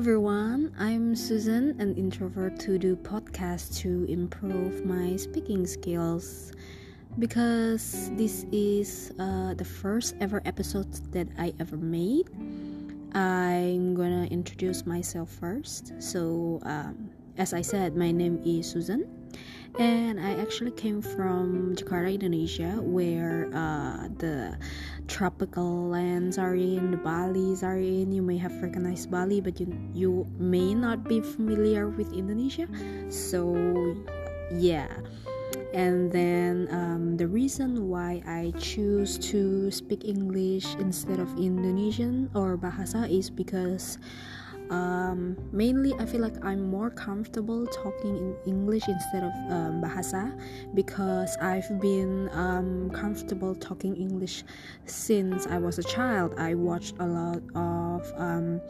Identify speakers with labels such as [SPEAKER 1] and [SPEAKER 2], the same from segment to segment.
[SPEAKER 1] Everyone, I'm Susan, an introvert to do podcast to improve my speaking skills. Because this is uh, the first ever episode that I ever made, I'm gonna introduce myself first. So, um, as I said, my name is Susan and I actually came from Jakarta, Indonesia, where uh, the tropical lands are in, the Bali's are in. You may have recognized Bali, but you you may not be familiar with Indonesia. So, yeah. And then um, the reason why I choose to speak English instead of Indonesian or Bahasa is because um, mainly I feel like I'm more comfortable talking in English instead of um, Bahasa because I've been um, comfortable talking English since I was a child. I watched a lot of um,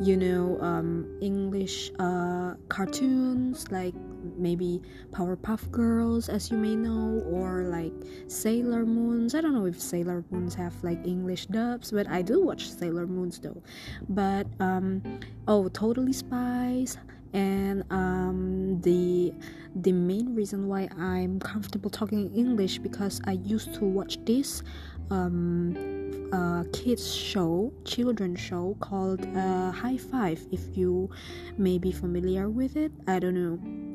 [SPEAKER 1] you know um, english uh, cartoons like maybe powerpuff girls as you may know or like sailor moons. I don't know if sailor moons have like english dubs but i do watch sailor moons though. But um, oh totally spies and um, the the main reason why i'm comfortable talking english because i used to watch this um, uh, kids show, children show called uh, Hi-5. If you may be familiar with it, I don't know.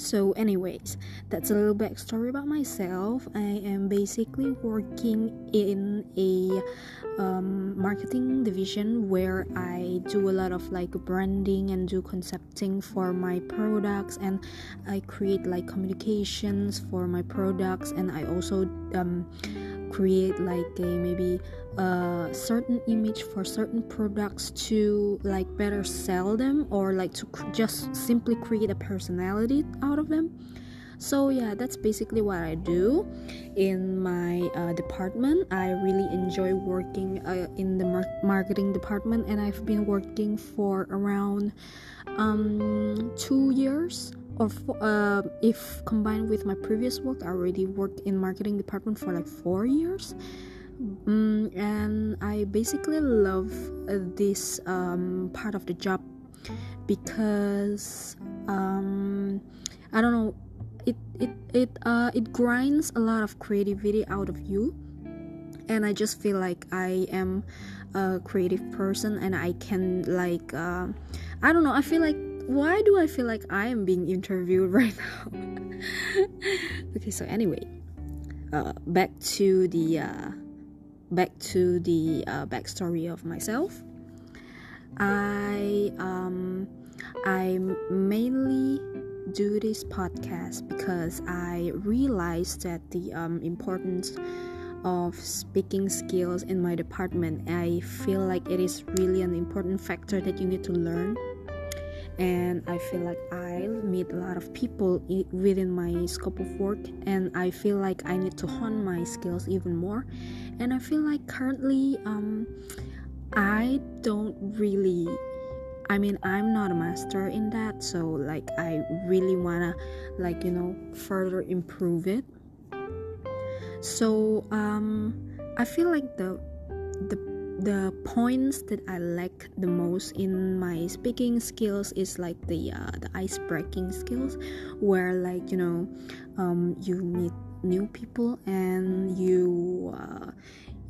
[SPEAKER 1] So, anyways, that's a little backstory about myself. I am basically working in a um, marketing division where I do a lot of like branding and do concepting for my products, and I create like communications for my products, and I also um, create like a maybe a certain image for certain products to like better sell them or like to cr- just simply create a personality out of them. So yeah that's basically what i do in my uh, department. I really enjoy working uh, in the mar- marketing department and i've been working for around um, two years or uh, if combined with my previous work i already worked in marketing department for like four years. Mm, and i basically love uh, this um, part of the job because um, i don't know it it it uh, it grinds a lot of creativity out of you. And i just feel like i am a creative person and i can like uh, i don't know i feel like why do I feel like I am being interviewed right now? okay, so anyway, uh, back to the uh, back to the uh, backstory of myself. I um, I mainly do this podcast because I realized that the um, importance of speaking skills in my department. I feel like it is really an important factor that you need to learn and I feel like I meet a lot of people within my scope of work, and I feel like I need to hone my skills even more. And I feel like currently, um, I don't really. I mean, I'm not a master in that, so like, I really wanna, like, you know, further improve it. So, um, I feel like the the the points that I lack the most in my speaking skills is like the uh, the ice breaking skills, where like you know, um, you meet new people and you uh,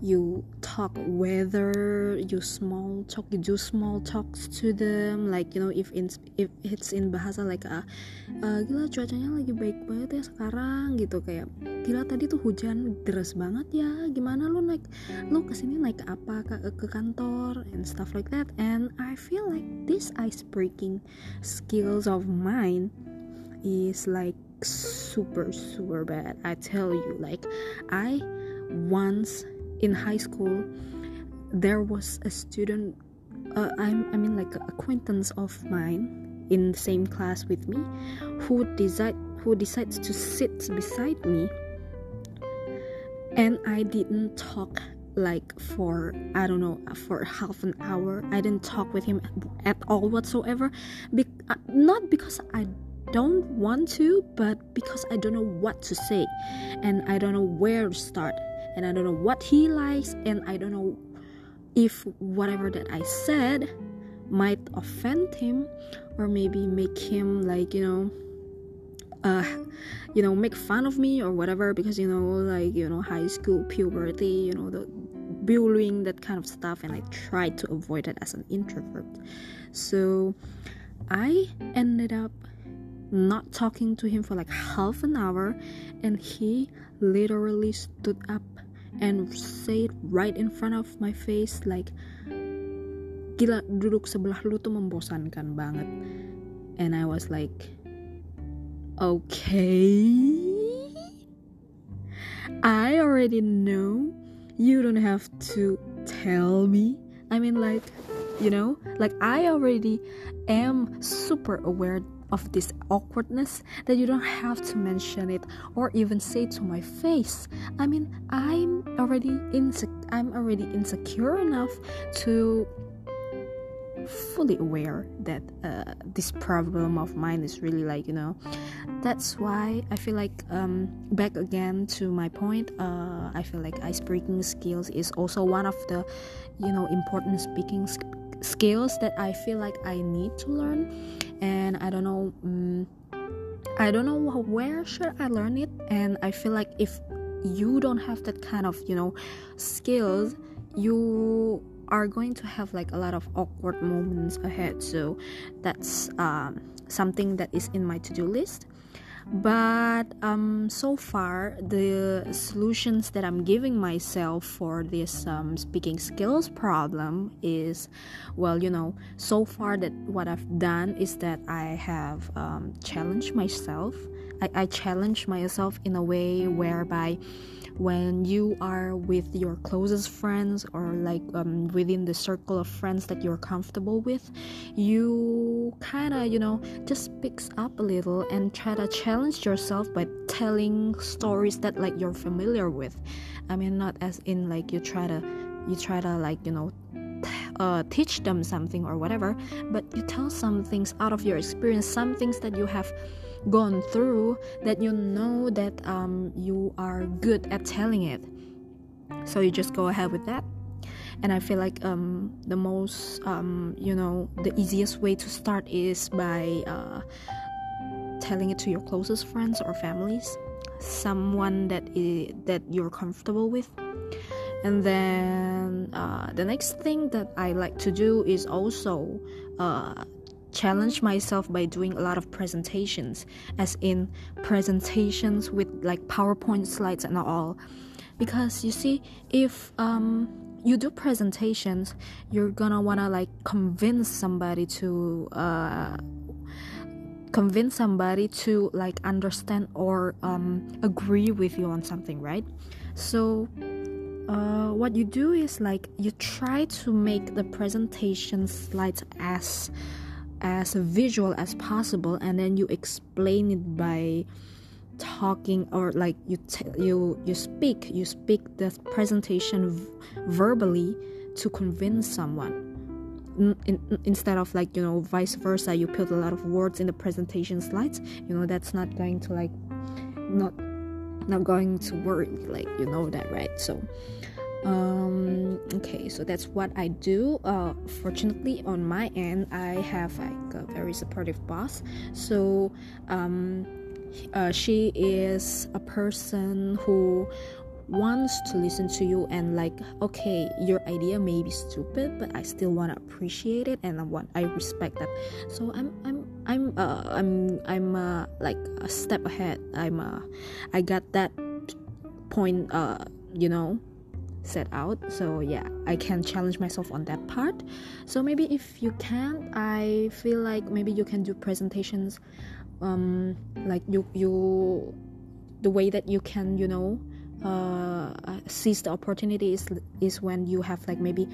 [SPEAKER 1] you talk whether you small talk you do small talks to them like you know if in if it's in bahasa like uh, uh, gila cuacanya lagi baik banget ya sekarang gitu kayak gila tadi tuh hujan deras banget ya gimana lu naik lu ke sini naik apa ke, ke kantor? and stuff like that and I feel like this ice breaking skills of mine is like super super bad I tell you like I once in high school there was a student uh, I, I mean like an acquaintance of mine in the same class with me who decide who decides to sit beside me. And i didn't talk like for i don't know for half an hour. I didn't talk with him at all whatsoever. Be- uh, not because i don't want to but because i don't know what to say. And i don't know where to start and I don't know what he likes and I don't know if whatever that I said might offend him or maybe make him like you know uh you know make fun of me or whatever because you know like you know high school puberty you know the bullying that kind of stuff and i tried to avoid it as an introvert. So i ended up not talking to him for like half an hour and he literally stood up and say it right in front of my face like gila duduk sebelah lu tuh membosankan banget. And I was like okay. I already know you don't have to tell me. I mean like you know like I already am super aware of this awkwardness that you don't have to mention it or even say to my face. I mean, I'm already insecure. I'm already insecure enough to fully aware that uh, this problem of mine is really like you know that's why i feel like um, back again to my point uh, i feel like speaking skills is also one of the you know important speaking skills that i feel like i need to learn. And i don't know um, i don't know where should i learn it. And i feel like if you don't have that kind of you know skills you are going to have like a lot of awkward moments ahead. So that's um, something that is in my to-do list but um, so far the solutions that i'm giving myself for this um, speaking skills problem is well you know so far that what i've done is that i have um, challenged myself I, I challenge myself in a way whereby when you are with your closest friends or like um, within the circle of friends that you're comfortable with you kind of you know just picks up a little and try to challenge yourself by telling stories that like you're familiar with. I mean not as in like you try to you try to like you know uh, teach them something or whatever but you tell some things out of your experience some things that you have gone through that you know that um, you are good at telling it. So you just go ahead with that. And i feel like um, the most um, you know the easiest way to start is by uh, telling it to your closest friends or families someone that is, that you're comfortable with. And then uh, the next thing that i like to do is also uh, challenge myself by doing a lot of presentations as in presentations with like powerpoint slides and all. Because you see if um, you do presentations you're gonna wanna like convince somebody to uh, convince somebody to like understand or um, agree with you on something right? So uh, what you do is like you try to make the presentation slides as as visual as possible and then you explain it by talking or like you t- you you speak you speak the presentation v- verbally to convince someone. In, in, instead of like you know vice versa you put a lot of words in the presentation slides you know that's not going to like not not going to work like you know that right? So um okay so that's what i do. Uh fortunately on my end i have like a very supportive boss. So um uh, she is a person who wants to listen to you and like okay your idea may be stupid but i still want to appreciate it and i want i respect that. So i'm i'm i'm uh, i'm i'm uh, like a step ahead. I'm uh, i got that point uh you know set out. So yeah i can challenge myself on that part. So maybe if you can't, i feel like maybe you can do presentations um like you you the way that you can you know uh seize the opportunity is is when you have like maybe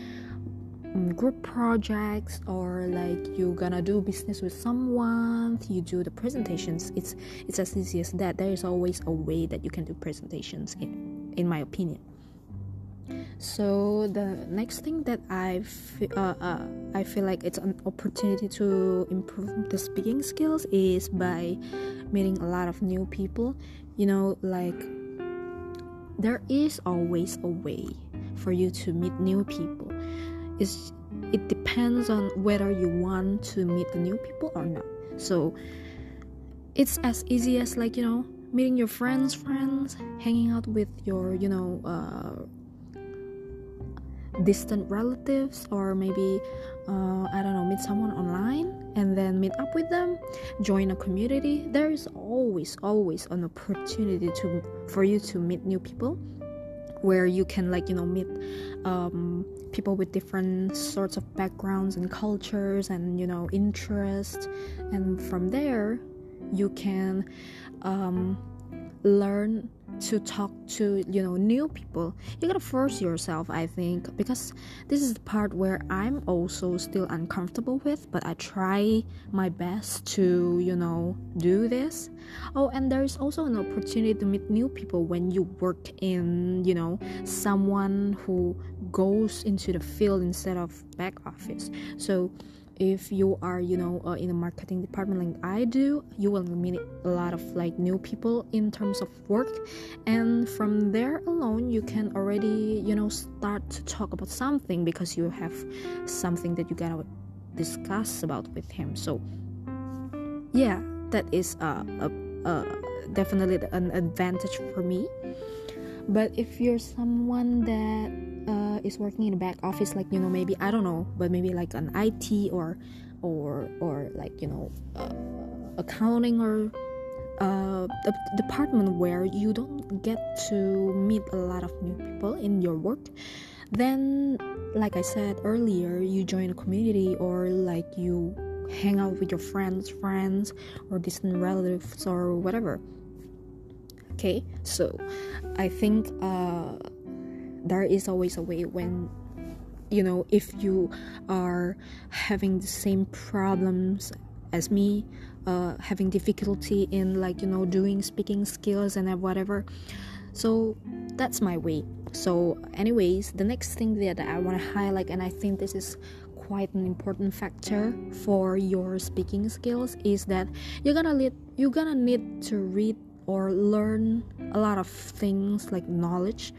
[SPEAKER 1] um, group projects or like you're gonna do business with someone you do the presentations. It's it's as easy as that. There is always a way that you can do presentations in in my opinion so the next thing that I f- uh, uh, I feel like it's an opportunity to improve the speaking skills is by meeting a lot of new people. You know, like there is always a way for you to meet new people. It's it depends on whether you want to meet the new people or not so it's as easy as like you know meeting your friends friends hanging out with your you know uh, distant relatives or maybe uh, i don't know meet someone online and then meet up with them join a community there is always always an opportunity to for you to meet new people where you can like you know meet um, people with different sorts of backgrounds and cultures and you know interests and from there you can um, learn to talk to you know new people. You gotta force yourself i think because this is the part where i'm also still uncomfortable with but i try my best to you know do this. Oh and there's also an opportunity to meet new people when you work in you know someone who goes into the field instead of back office. So if you are you know uh, in the marketing department like i do you will meet a lot of like new people in terms of work. And from there alone you can already you know start to talk about something because you have something that you gotta discuss about with him. So yeah that is uh, a, a definitely an advantage for me. But if you're someone that uh, is working in a back office like you know maybe i don't know but maybe like an it or or or like you know uh, accounting or uh, a department where you don't get to meet a lot of new people in your work then like i said earlier you join a community or like you hang out with your friends friends or distant relatives or whatever. Okay so i think uh, there is always a way when you know if you are having the same problems as me uh, having difficulty in like you know doing speaking skills and whatever. So that's my way. So anyways the next thing that i want to highlight and i think this is quite an important factor for your speaking skills is that you're gonna need you're gonna need to read or learn a lot of things like knowledge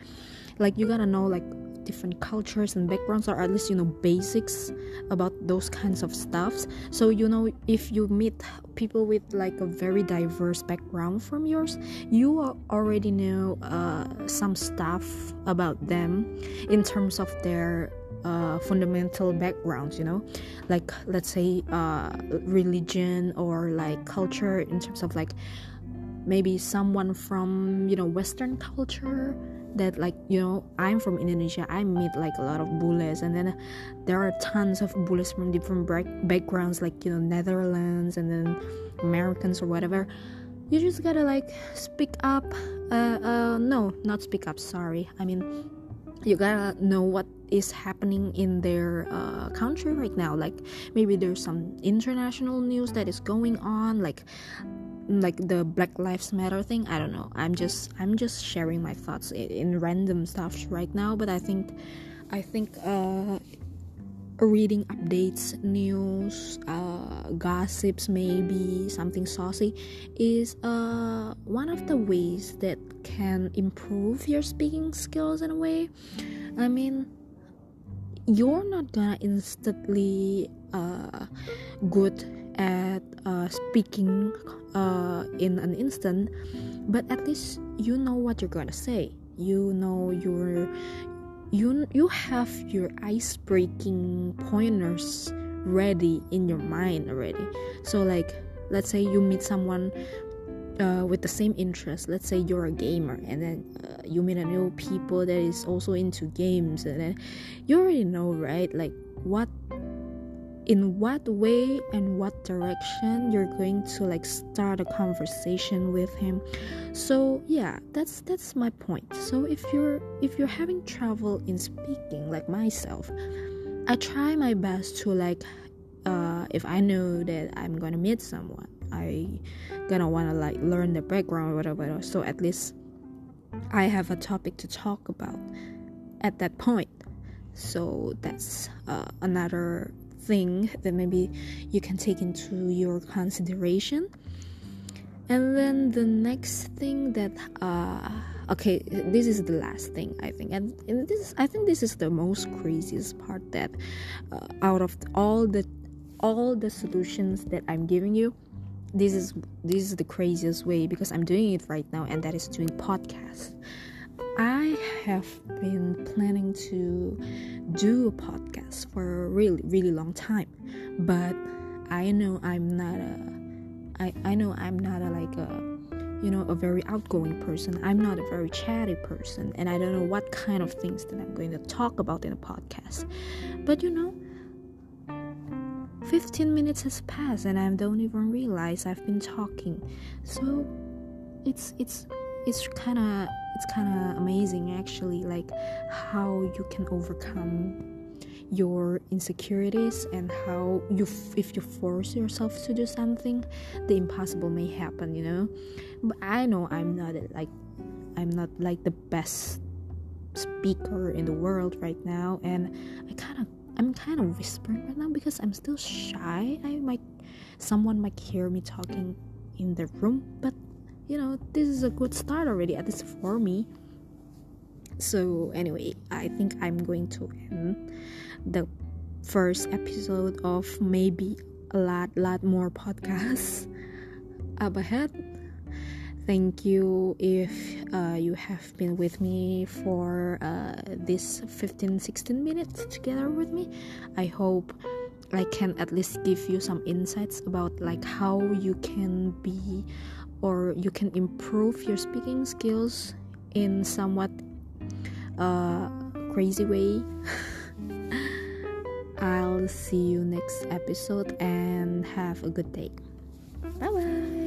[SPEAKER 1] like you gotta know like different cultures and backgrounds or at least you know basics about those kinds of stuffs. So you know if you meet people with like a very diverse background from yours you already know uh, some stuff about them in terms of their uh, fundamental backgrounds you know? Like let's say uh, religion or like culture in terms of like maybe someone from you know western culture that like you know i'm from indonesia i meet like a lot of bules and then there are tons of bules from different backgrounds like you know netherlands and then americans or whatever. You just gotta like speak up uh, uh no not speak up sorry. I mean you gotta know what is happening in their uh, country right now. Like maybe there's some international news that is going on like like the black lives matter thing i don't know. I'm just i'm just sharing my thoughts in, in random stuff right now but i think i think uh reading updates news uh gossips maybe something saucy is uh one of the ways that can improve your speaking skills in a way. I mean you're not gonna instantly uh good at uh, speaking uh, in an instant, but at least you know what you're gonna say. You know your you you have your ice breaking pointers ready in your mind already. So like let's say you meet someone uh, with the same interest let's say you're a gamer and then uh, you meet a new people that is also into games and then you already know right like what in what way and what direction you're going to like start a conversation with him. So yeah that's that's my point. So if you're if you're having trouble in speaking like myself i try my best to like uh, if i know that i'm gonna meet someone i gonna wanna like learn the background or whatever. So at least i have a topic to talk about at that point. So that's uh, another thing that maybe you can take into your consideration. And then the next thing that uh, okay this is the last thing i think. And, and this i think this is the most craziest part that uh, out of all the all the solutions that i'm giving you this is this is the craziest way because i'm doing it right now and that is doing podcast i have been planning to do a podcast for a really really long time but i know i'm not a i i know i'm not a like a you know, a very outgoing person. I'm not a very chatty person, and I don't know what kind of things that I'm going to talk about in a podcast. But you know, 15 minutes has passed, and I don't even realize I've been talking. So it's it's it's kind of it's kind of amazing actually, like how you can overcome your insecurities and how you f- if you force yourself to do something the impossible may happen you know? But i know i'm not like i'm not like the best speaker in the world right now and i kind of i'm kind of whispering right now because i'm still shy. I might someone might hear me talking in the room but you know this is a good start already at least for me. So anyway i think i'm going to end the first episode of maybe a lot lot more podcasts up ahead. Thank you if uh, you have been with me for uh, this 15 16 minutes together with me. I hope i can at least give you some insights about like how you can be or you can improve your speaking skills in somewhat uh, crazy way I'll see you next episode and have a good day. Bye bye.